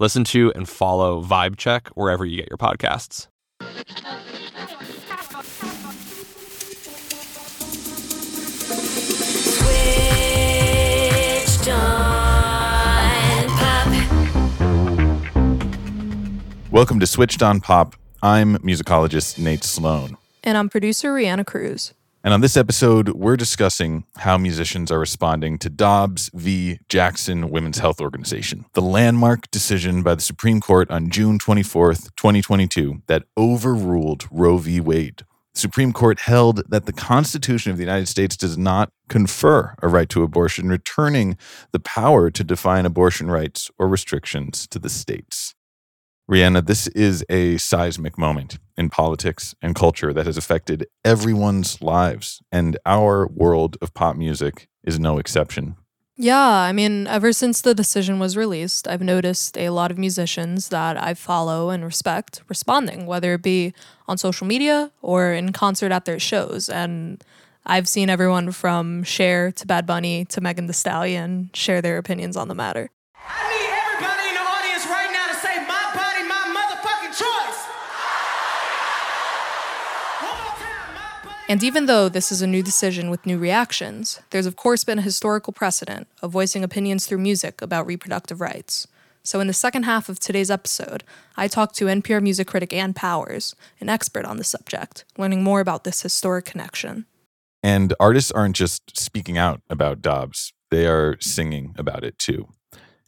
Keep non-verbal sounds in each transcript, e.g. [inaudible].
Listen to and follow Vibe Check wherever you get your podcasts. Switched on pop. Welcome to Switched on Pop. I'm musicologist Nate Sloan. And I'm producer Reanna Cruz. And on this episode, we're discussing how musicians are responding to Dobbs v. Jackson Women's Health Organization, the landmark decision by the Supreme Court on June 24th, 2022, that overruled Roe v. Wade. The Supreme Court held that the Constitution of the United States does not confer a right to abortion, returning the power to define abortion rights or restrictions to the states. Reanna, this is a seismic moment in politics and culture that has affected everyone's lives, and our world of pop music is no exception. Yeah, I mean, ever since the decision was released, I've noticed a lot of musicians that I follow and respect responding, whether it be on social media or in concert at their shows. And I've seen everyone from Cher to Bad Bunny to Megan Thee Stallion share their opinions on the matter. And even though this is a new decision with new reactions, there's of course been a historical precedent of voicing opinions through music about reproductive rights. So, in the second half of today's episode, I talked to NPR music critic Ann Powers, an expert on the subject, learning more about this historic connection. And artists aren't just speaking out about Dobbs, they are singing about it too.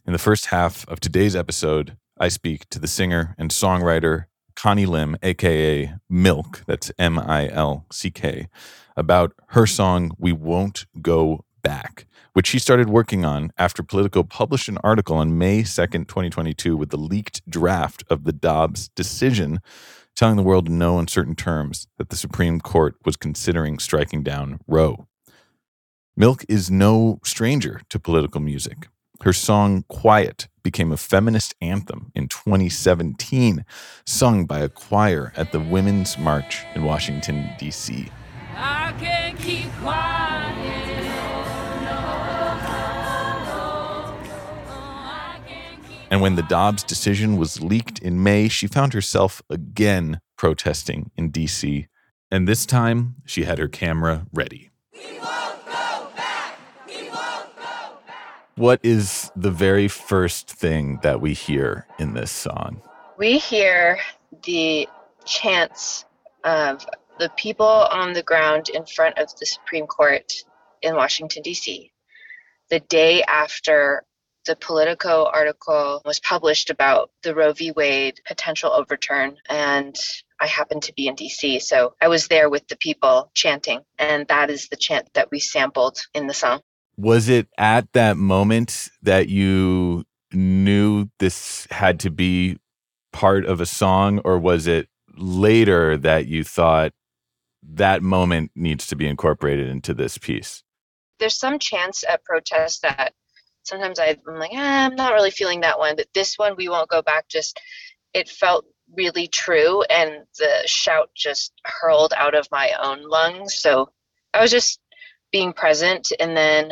In the first half of today's episode, I speak to the singer and songwriter Connie Lim, aka Milk, that's M I L C K, about her song We Won't Go Back, which she started working on after Politico published an article on May 2nd, 2022, with the leaked draft of the Dobbs decision, telling the world in no uncertain terms that the Supreme Court was considering striking down Roe. Milk is no stranger to political music. Her song Quiet became a feminist anthem in 2017, sung by a choir at the Women's March in Washington, D.C. I can't keep quiet. And when the Dobbs decision was leaked in May, she found herself again protesting in D.C. And this time, she had her camera ready. What is the very first thing that we hear in this song? we hear the chants of the people on the ground in front of the Supreme Court in Washington, D.C. The day after the Politico article was published about the Roe v. Wade potential overturn, and I happened to be in D.C., so I was there with the people chanting, and that is the chant that we sampled in the song. Was it at that moment that you knew this had to be part of a song, or was it later that you thought that moment needs to be incorporated into this piece? there's some chance at protest that sometimes I'm like, ah, I'm not really feeling that one, but this one we won't go back. Just it felt really true, and the shout just hurled out of my own lungs. So I was just being present, and then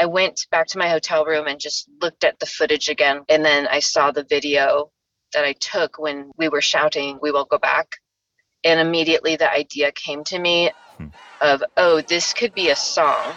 I went back to my hotel room and just looked at the footage again, and then I saw the video that I took when we were shouting, "We won't go back," and immediately the idea came to me Hmm. of, oh, this could be a song.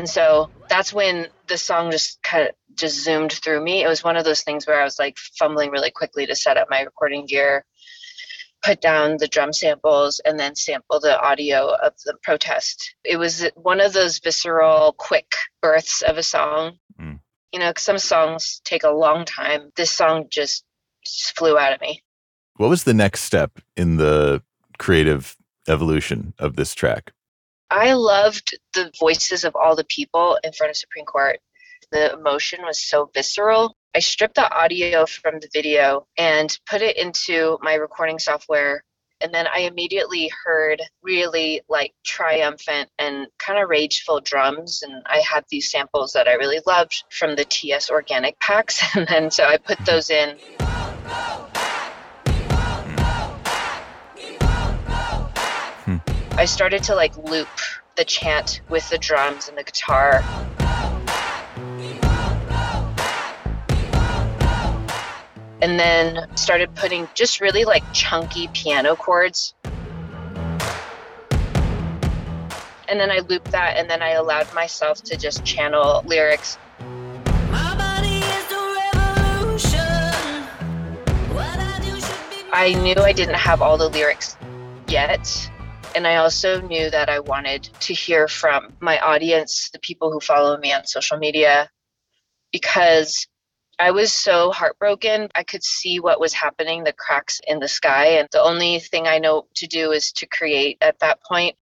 And so that's when the song just kind of just zoomed through me. It was one of those things where I was like fumbling really quickly to set up my recording gear, put down the drum samples, and then sample the audio of the protest. It was one of those visceral, quick births of a song. Mm. You know, some songs take a long time. This song just, just flew out of me. What was the next step in the creative evolution of this track? I loved the voices of all the people in front of Supreme Court. The emotion was so visceral. I stripped the audio from the video and put it into my recording software. And then I immediately heard really like triumphant and kind of rageful drums. And I had these samples that I really loved from the TS organic packs. [laughs] And then so I put those in. I started to like loop the chant with the drums and the guitar. And then started putting just really like chunky piano chords. And then I looped that and then I allowed myself to just channel lyrics. My body is the revolution. What I do should be I knew I didn't have all the lyrics yet. And I also knew that I wanted to hear from my audience, the people who follow me on social media, because I was so heartbroken. I could see what was happening, the cracks in the sky. And the only thing I know to do is to create at that point.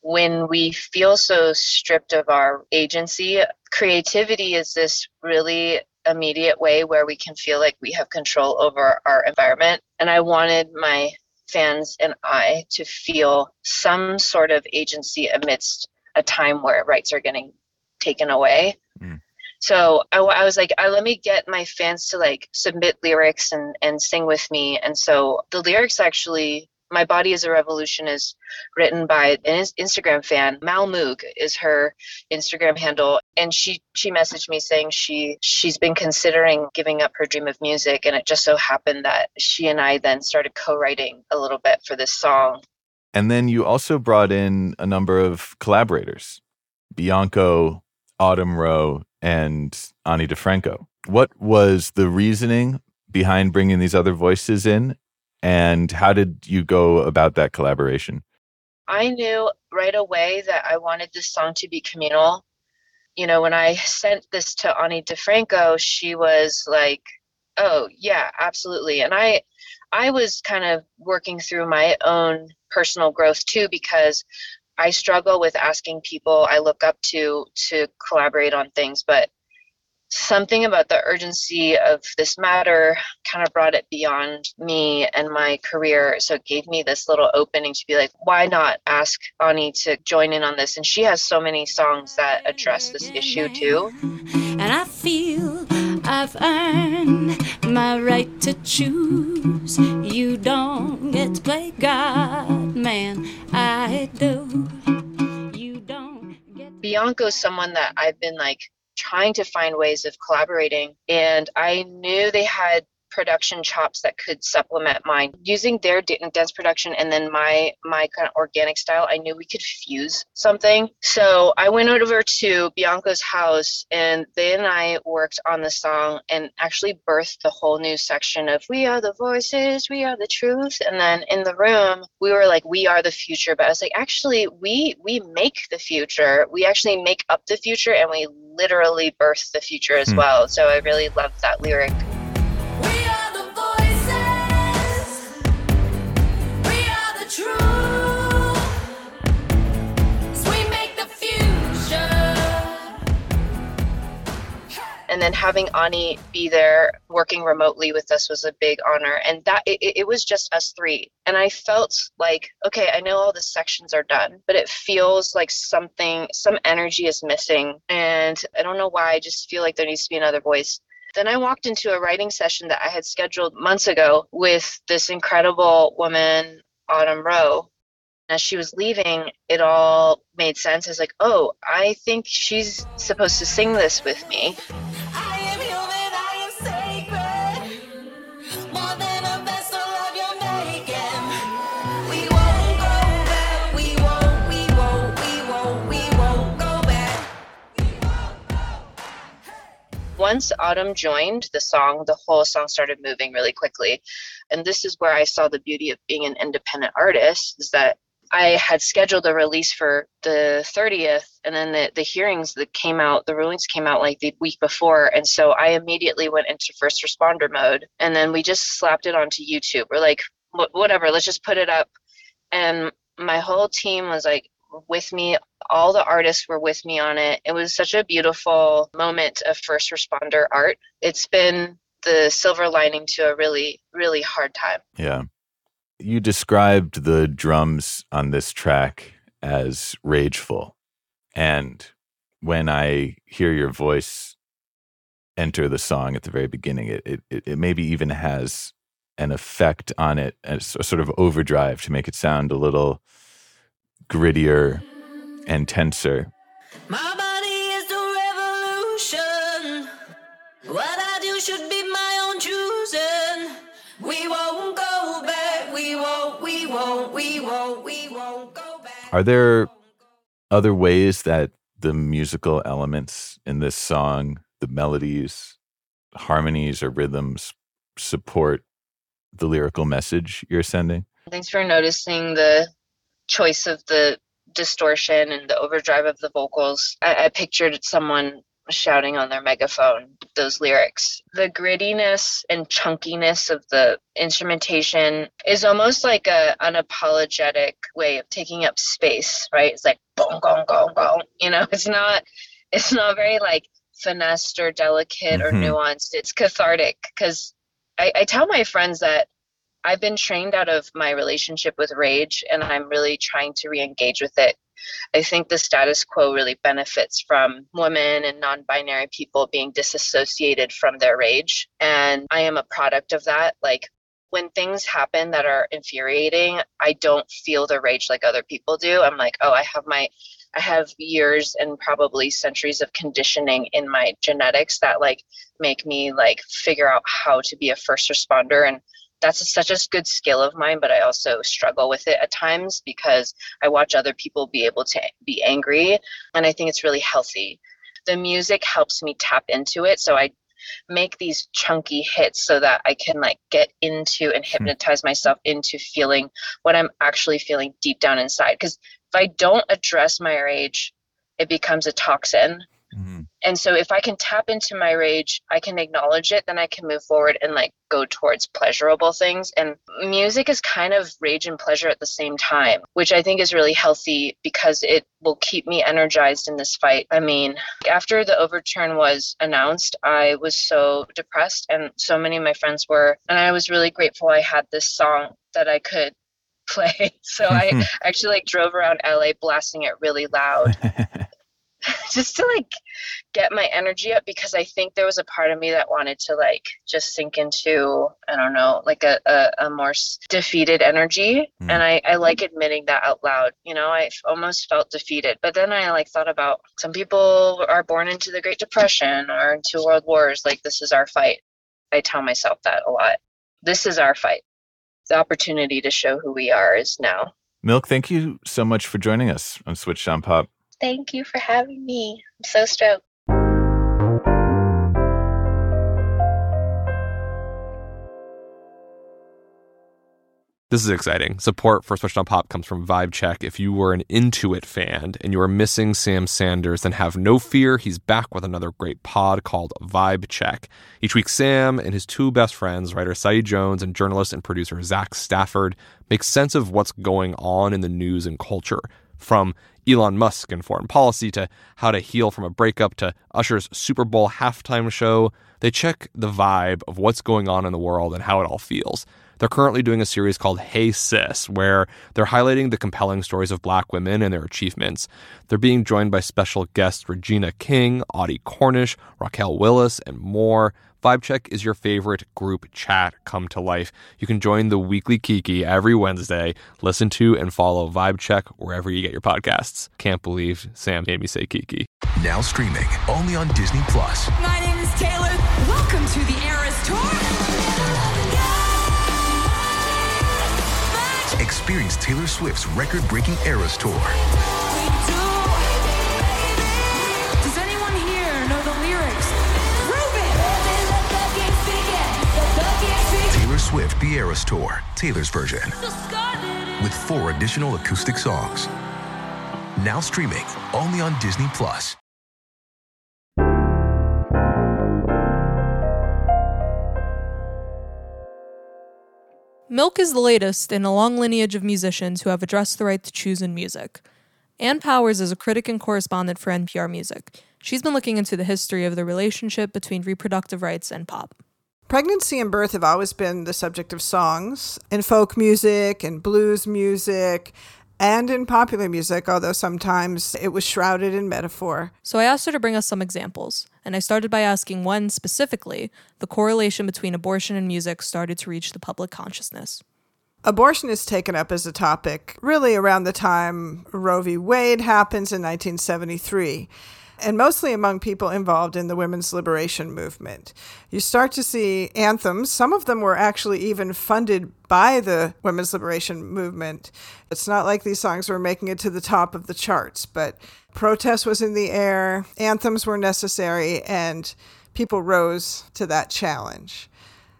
When we feel so stripped of our agency, creativity is this really immediate way where we can feel like we have control over our environment. And I wanted my fans and I to feel some sort of agency amidst a time where rights are getting taken away. Mm. So I, I was like, I, let me get my fans to like submit lyrics and, and sing with me. And so the lyrics actually, My Body is a Revolution is written by an Instagram fan. Mal Moog is her Instagram handle. And she, she messaged me saying she, she's been considering giving up her dream of music. And it just so happened that she and I then started co-writing a little bit for this song. And then you also brought in a number of collaborators Bianco, Autumn Rowe, and Ani DiFranco. What was the reasoning behind bringing these other voices in? And how did you go about that collaboration? I knew right away that I wanted this song to be communal. You know, when I sent this to Ani DiFranco, she was like, "Oh, yeah, absolutely." And I I was kind of working through my own personal growth too because I struggle with asking people I look up to to collaborate on things, but something about the urgency of this matter kind of brought it beyond me and my career. So it gave me this little opening to be like, why not ask Ani to join in on this? And she has so many songs that address this issue too. And I feel I've earned my right to choose. You don't get to play God, man. I do. You don't get Bianco's someone that I've been like trying to find ways of collaborating and I knew they had production chops that could supplement mine. Using their d- dance production and then my my kind of organic style i knew we could fuse something. So i went over to Bianca's house and they and i worked on the song and actually birthed the whole new section of we are the voices we are the truth. And then in the room we were like we are the future. But i was like actually we we make the future. We actually make up the future and we literally birth the future as Hmm. well. So i really loved that lyric and then having Ani be there working remotely with us was a big honor. And that it, it- was just us three. And I felt like okay I know all the sections are done but it feels like something some energy is missing. And I don't know why I just feel like there needs to be another voice. Then I walked into a writing session that I had scheduled months ago with this incredible woman Autumn Rowe. As she was leaving, it all made sense. I was like, oh, I think she's supposed to sing this with me. Once Autumn joined the song, the whole song started moving really quickly. And this is where I saw the beauty of being an independent artist is that I had scheduled a release for the 30th, and then the, the hearings that came out, the rulings came out like the week before. And so I immediately went into first responder mode. And then we just slapped it onto YouTube. We're like, whatever, let's just put it up. And my whole team was like with me. All the artists were with me on it. It was such a beautiful moment of first responder art. It's been the silver lining to a really, really hard time. Yeah. You described the drums on this track as rageful. And when I hear your voice enter the song at the very beginning, it, it, it maybe even has an effect on it, as a sort of overdrive to make it sound a little grittier and tenser. My body is the revolution. What I do should be my own choosing. We won't go back. We won't, we won't, we won't, we won't go back. Are there other ways that the musical elements in this song, the melodies, harmonies, or rhythms support the lyrical message you're sending? Thanks for noticing the choice of the distortion and the overdrive of the vocals. I, I pictured someone shouting on their megaphone those lyrics. The grittiness and chunkiness of the instrumentation is almost like a unapologetic way of taking up space, right? It's like boom, gong, gong, gong. You know, [laughs] it's not it's not very like finessed or delicate or Mhm. nuanced. It's cathartic because I, I tell my friends that I've been trained out of my relationship with rage and I'm really trying to re engage with it. I think the status quo really benefits from women and non binary people being disassociated from their rage. And I am a product of that. Like when things happen that are infuriating, I don't feel the rage like other people do. I'm like, oh, I have my. I have years and probably centuries of conditioning in my genetics that like make me like figure out how to be a first responder and that's such a good skill of mine but i also struggle with it at times because i watch other people be able to be angry and i think it's really healthy. The music helps me tap into it so i make these chunky hits so that i can like get into and hmm. hypnotize myself into feeling what i'm actually feeling deep down inside because if i don't address my rage it becomes a toxin Mm-hmm. and so if i can tap into my rage i can acknowledge it then i can move forward and like go towards pleasurable things. And music is kind of rage and pleasure at the same time which i think is really healthy because it will keep me energized in this fight. I mean after the overturn was announced i was so depressed and so many of my friends were and i was really grateful i had this song that i could [laughs] play. So i [laughs] actually like drove around la blasting it really loud [laughs] [laughs] just to like get my energy up because I think there was a part of me that wanted to like just sink into I don't know like a, a, a more defeated energy. Mm. and I, I like admitting that out loud you know I almost felt defeated. But then I like thought about some people are born into the Great Depression or into world wars. Like this is our fight. I tell myself that a lot. This is our fight. The opportunity to show who we are is now. Milk, thank you so much for joining us on Switch on Pop. Thank you for having me I'm so stoked This is exciting. Support for Switched on Pop comes from Vibe Check. If you were an Into It fan and you are missing Sam Sanders, then have no fear. He's back with another great pod called Vibe Check. Each week, Sam and his two best friends, writer Saeed Jones and journalist and producer Zach Stafford, make sense of what's going on in the news and culture. From Elon Musk and foreign policy to how to heal from a breakup to Usher's Super Bowl halftime show, they check the vibe of what's going on in the world and how it all feels. They're currently doing a series called Hey Sis, where they're highlighting the compelling stories of black women and their achievements. They're being joined by special guests Regina King, Audie Cornish, Raquel Willis, and more. Vibe Check is your favorite group chat come to life. You can join the weekly Kiki every Wednesday. Listen to and follow Vibe Check wherever you get your podcasts. Can't believe Sam made me say Kiki. Now streaming only on Disney Plus. My name is Taylor. Welcome to the Eras Tour. Experience Taylor Swift's record-breaking Eras Tour. Swift The Eras Tour, Taylor's version, with four additional acoustic songs. Now streaming only on Disney Plus. Milk is the latest in a long lineage of musicians who have addressed the right to choose in music. Ann Powers is a critic and correspondent for NPR Music. She's been looking into the history of the relationship between reproductive rights and pop. Pregnancy and birth have always been the subject of songs in folk music and blues music and in popular music, although sometimes it was shrouded in metaphor. So I asked her to bring us some examples, and I started by asking when specifically the correlation between abortion and music started to reach the public consciousness. Abortion is taken up as a topic really around the time Roe v. Wade happens in 1973 and mostly among people involved in the women's liberation movement. You start to see anthems. Some of them were actually even funded by the women's liberation movement. It's not like these songs were making it to the top of the charts, but protest was in the air, anthems were necessary, and people rose to that challenge.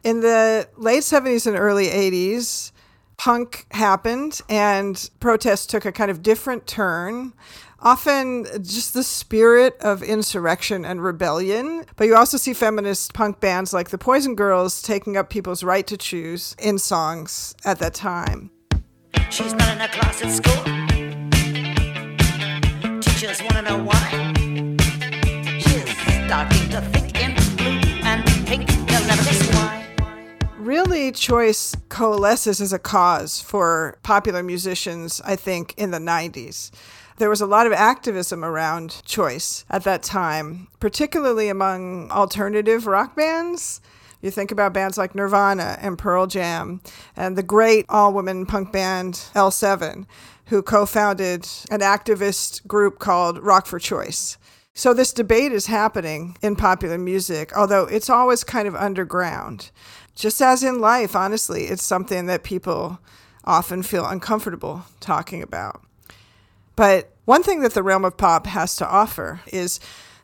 In the late 70s and early 80s, punk happened and protests took a kind of different turn often just the spirit of insurrection and rebellion. But you also see feminist punk bands like the Poison Girls taking up people's right to choose in songs at that time. She's not in a class at school. Teachers want to know why. She's starting to think in blue and pink. They'll never guess why. Really, choice coalesces as a cause for popular musicians, I think, in the 90s. There was a lot of activism around choice at that time, particularly among alternative rock bands. You think about bands like Nirvana and Pearl Jam and the great all woman punk band L7, who co founded an activist group called Rock for Choice. So this debate is happening in popular music, although it's always kind of underground. Just as in life, honestly, it's something that people often feel uncomfortable talking about. But one thing that the realm of pop has to offer is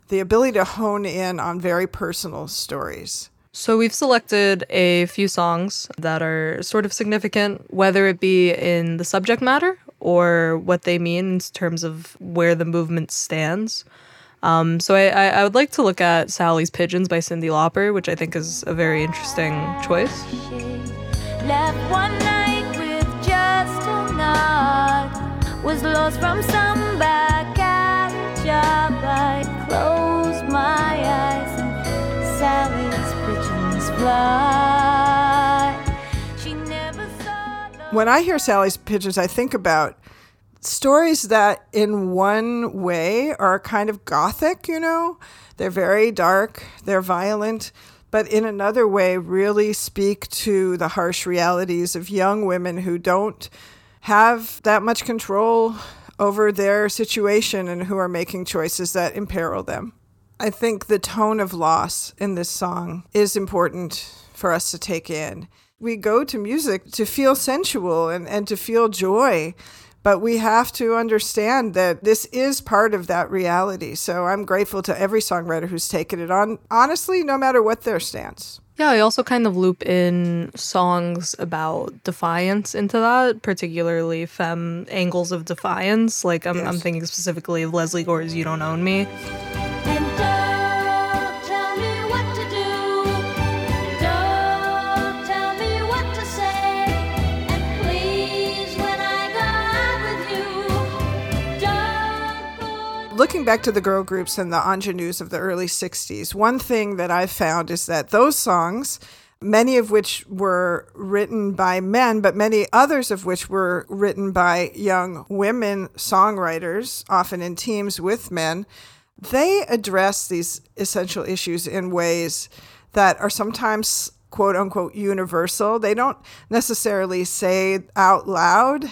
the ability to hone in on very personal stories. So we've selected a few songs that are sort of significant, whether it be in the subject matter or what they mean in terms of where the movement stands. Um, so I, I, I would like to look at Sally's Pigeons by Cyndi Lauper, which I think is a very interesting choice. Was lost from some back job. I closed my eyes and Sally's pigeons fly. When I hear Sally's Pigeons, I think about stories that, in one way, are kind of gothic, you know? They're very dark, they're violent, but in another way, really speak to the harsh realities of young women who don't have that much control over their situation and who are making choices that imperil them. I think the tone of loss in this song is important for us to take in. We go to music to feel sensual and, and to feel joy, but we have to understand that this is part of that reality. So I'm grateful to every songwriter who's taken it on, honestly, no matter what their stance. Yeah, I also kind of loop in songs about defiance into that, particularly femme angles of defiance. Like I'm, I'm thinking specifically of Lesley Gore's "You Don't Own Me." Looking back to the girl groups and the ingenues of the early 60s, one thing that I've found is that those songs, many of which were written by men, but many others of which were written by young women songwriters, often in teams with men, they address these essential issues in ways that are sometimes quote unquote universal. They don't necessarily say out loud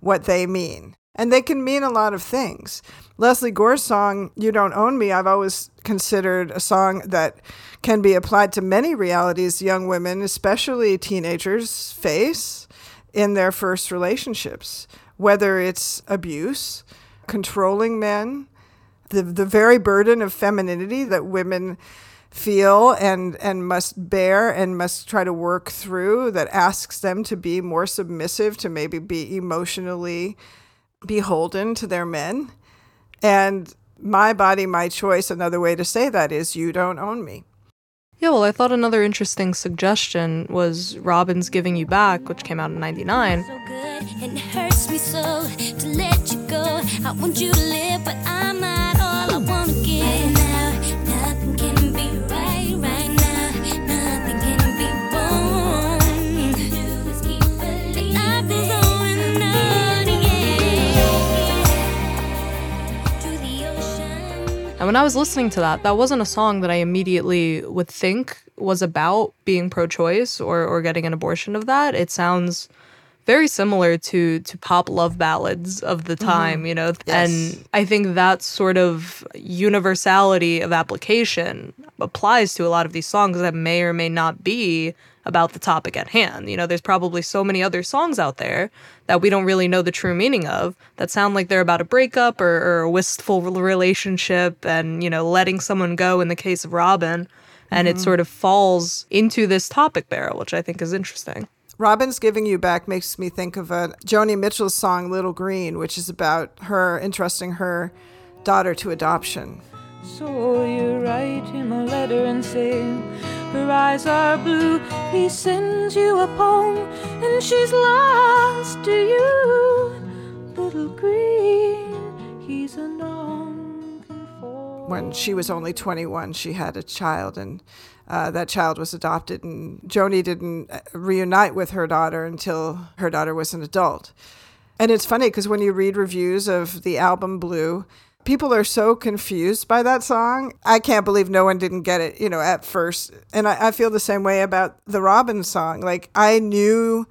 what they mean. And they can mean a lot of things. Lesley Gore's song, You Don't Own Me, I've always considered a song that can be applied to many realities young women, especially teenagers, face in their first relationships, whether it's abuse, controlling men, the, the very burden of femininity that women feel and and must bear and must try to work through that asks them to be more submissive to maybe be emotionally beholden to their men and my body my choice another way to say that is you don't own me Yeah, well, I thought another interesting suggestion was Robyn's Giving You Back, which came out in 99. so good and it hurts me so to let you go. I want you to live, And when I was listening to that, that wasn't a song that I immediately would think was about being pro choice or, or getting an abortion of that. It sounds very similar to to pop love ballads of the mm-hmm. time, you know. Yes. And I think that sort of universality of application applies to a lot of these songs that may or may not be about the topic at hand. You know, there's probably so many other songs out there that we don't really know the true meaning of that sound like they're about a breakup or, or a wistful relationship and, you know, letting someone go in the case of Robyn. And it mm-hmm. sort of falls into this topic barrel, which I think is interesting. Robyn's Giving You Back makes me think of a Joni Mitchell's song Little Green, which is about her entrusting her daughter to adoption. So you write him a letter and say, Her eyes are blue. He sends you a poem, and she's lost to you. Little green, he's a non When she was only 21, she had a child, and uh, that child was adopted. And Joni didn't uh, reunite with her daughter until her daughter was an adult. And it's funny because when you read reviews of the album Blue, people are so confused by that song. I can't believe no one didn't get it, you know, at first. And I, I feel the same way about the Robyn song. Like, I knew,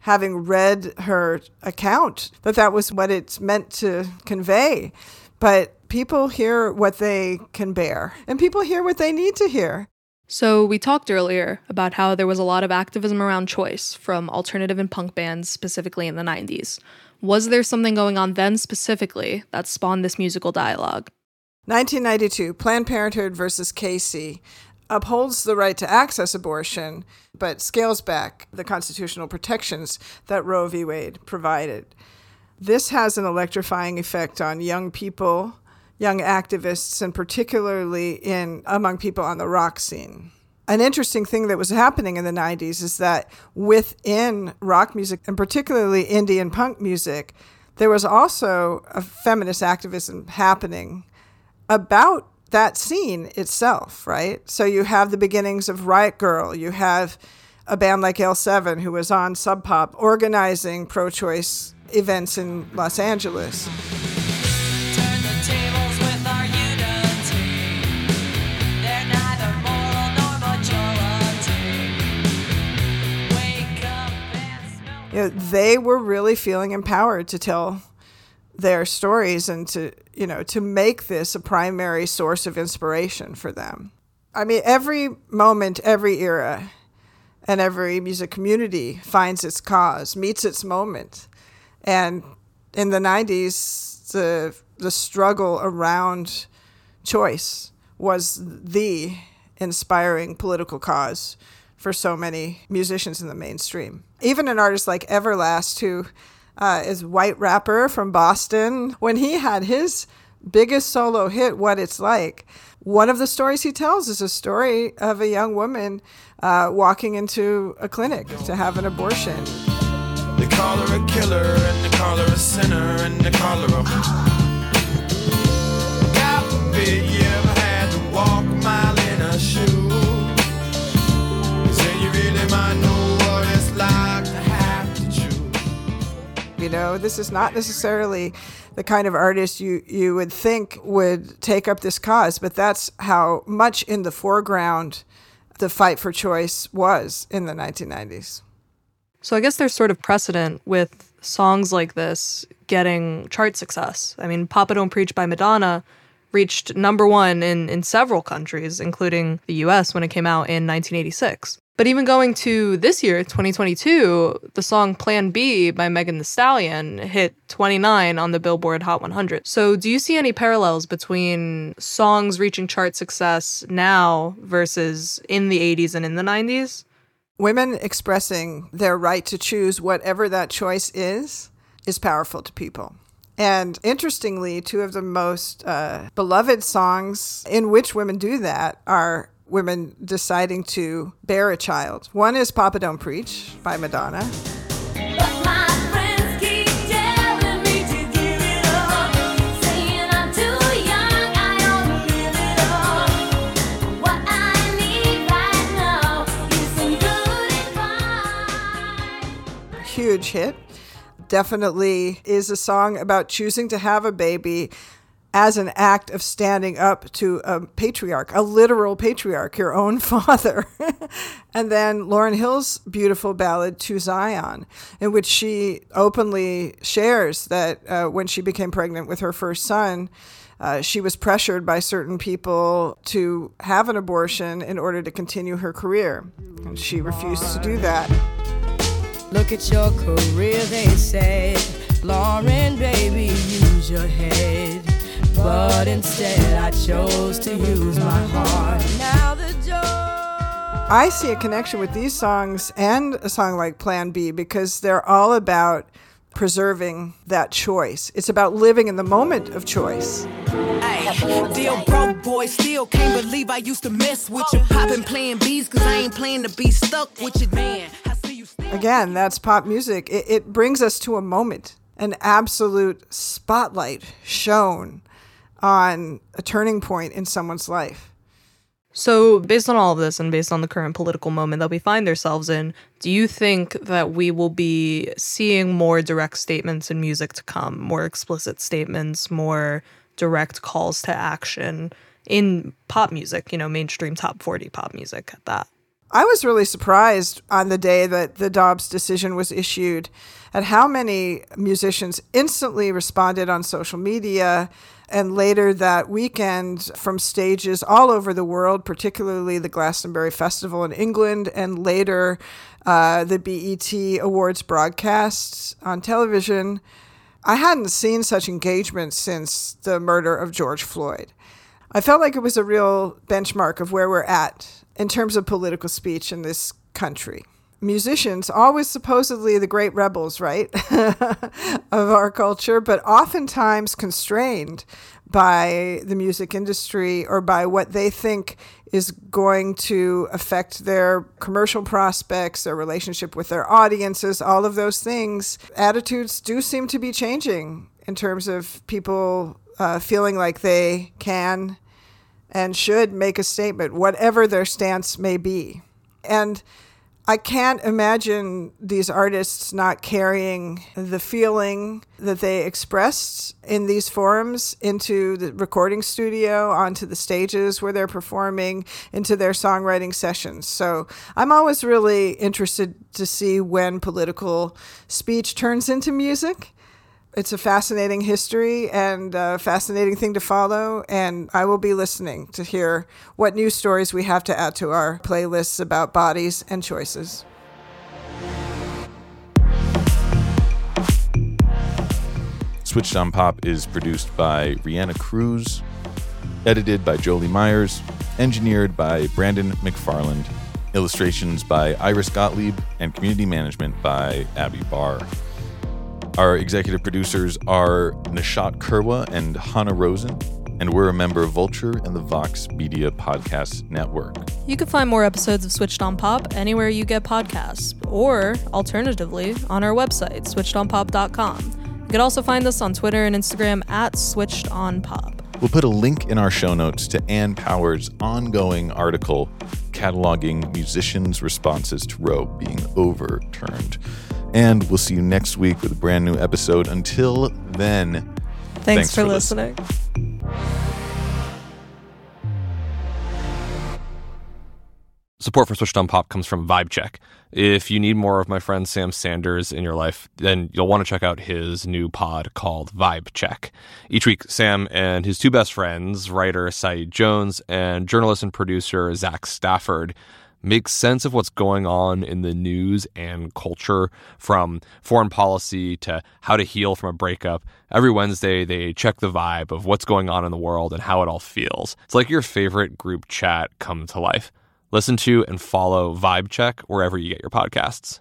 having read her account, that that was what it's meant to convey. But people hear what they can bear, and people hear what they need to hear. So, we talked earlier about how there was a lot of activism around choice from alternative and punk bands, specifically in the 90s. Was there something going on then specifically that spawned this musical dialogue? 1992, Planned Parenthood versus Casey upholds the right to access abortion, but scales back the constitutional protections that Roe v. Wade provided. This has an electrifying effect on young people, young activists, and particularly in among people on the rock scene. An interesting thing that was happening in the 90s is that within rock music, and particularly indie and punk music, there was also a feminist activism happening about that scene itself, right? So you have the beginnings of Riot Grrrl, you have a band like L7 who was on Sub Pop organizing pro choice events in Los Angeles. You know, they were really feeling empowered to tell their stories and to, you know, to make this a primary source of inspiration for them. I mean, every moment, every era, and every music community finds its cause, meets its moment. And in the 90s, the, the struggle around choice was the inspiring political cause for so many musicians in the mainstream. Even an artist like Everlast, who uh, is white rapper from Boston, when he had his biggest solo hit, What It's Like, one of the stories he tells is a story of a young woman uh, walking into a clinic to have an abortion. They call her a killer, and they call her a sinner, and they call her a. God forbid you ever had to walk a mile in a shoe. You know, this is not necessarily the kind of artist you, you would think would take up this cause, but that's how much in the foreground the fight for choice was in the 1990s. So I guess there's sort of precedent with songs like this getting chart success. I mean, Papa Don't Preach by Madonna reached number one in, in several countries, including the US when it came out in 1986. But even going to this year, 2022, the song Plan B by Megan Thee Stallion hit 29 on the Billboard Hot 100. So, do you see any parallels between songs reaching chart success now versus in the 80s and in the 90s? Women expressing their right to choose whatever that choice is is powerful to people. And interestingly, two of the most uh, beloved songs in which women do that are women deciding to bear a child. One is Papa Don't Preach by Madonna. Huge hit. Definitely is a song about choosing to have a baby as an act of standing up to a patriarch, a literal patriarch, your own [laughs] father. and then Lauryn Hill's beautiful ballad, To Zion, in which she openly shares that uh, when she became pregnant with her first son, uh, she was pressured by certain people to have an abortion in order to continue her career. And she refused to do that. Look at your career, they say. Lauren, baby, use your head. But instead, I chose to use my heart. Now the joy. I see a connection with these songs and a song like Plan B because they're all about preserving that choice. It's about living in the moment of choice. Ay, deal broke boy, still can't believe I used to mess with you. Poppin' playing B's cause I ain't playing to be stuck with you, man. I see you Again, that's pop music. It, it brings us to a moment, an absolute spotlight shown on a turning point in someone's life. So, based on all of this and based on the current political moment that we find ourselves in, do you think that we will be seeing more direct statements in music to come, more explicit statements, more direct calls to action in pop music, you know, mainstream top 40 pop music at that? I was really surprised on the day that the Dobbs decision was issued at how many musicians instantly responded on social media and later that weekend from stages all over the world, particularly the Glastonbury Festival in England, and later uh, the BET Awards broadcasts on television. I hadn't seen such engagement since the murder of George Floyd. I felt like it was a real benchmark of where we're at in terms of political speech in this country. Musicians, always supposedly the great rebels, right, [laughs] of our culture, but oftentimes constrained by the music industry or by what they think is going to affect their commercial prospects, their relationship with their audiences, all of those things. Attitudes do seem to be changing in terms of people uh, feeling like they can and should make a statement, whatever their stance may be. And I can't imagine these artists not carrying the feeling that they expressed in these forums into the recording studio, onto the stages where they're performing, into their songwriting sessions. So I'm always really interested to see when political speech turns into music it's a fascinating history and a fascinating thing to follow. And I will be listening to hear what new stories we have to add to our playlists about bodies and choices. Switched on Pop is produced by Reanna Cruz, edited by Jolie Myers, engineered by Brandon McFarland, illustrations by Iris Gottlieb, and community management by Abby Barr. Our executive producers are Nishat Kurwa and Hannah Rosen, and we're a member of Vulture and the Vox Media Podcast Network. You can find more episodes of Switched on Pop anywhere you get podcasts, or alternatively, on our website, switchedonpop.com. You can also find us on Twitter and Instagram at Switched on Pop. We'll put a link in our show notes to Ann Power's ongoing article cataloging musicians' responses to Roe being overturned. And we'll see you next week with a brand new episode. Until then, Thanks, for, listening. Support for Switched on Pop comes from Vibe Check. If you need more of my friend Sam Sanders in your life, then you'll want to check out his new pod called Vibe Check. Each week, Sam and his two best friends, writer Saeed Jones and journalist and producer Zach Stafford, make sense of what's going on in the news and culture from foreign policy to how to heal from a breakup. Every Wednesday, they check the vibe of what's going on in the world and how it all feels. It's like your favorite group chat come to life. Listen to and follow Vibe Check wherever you get your podcasts.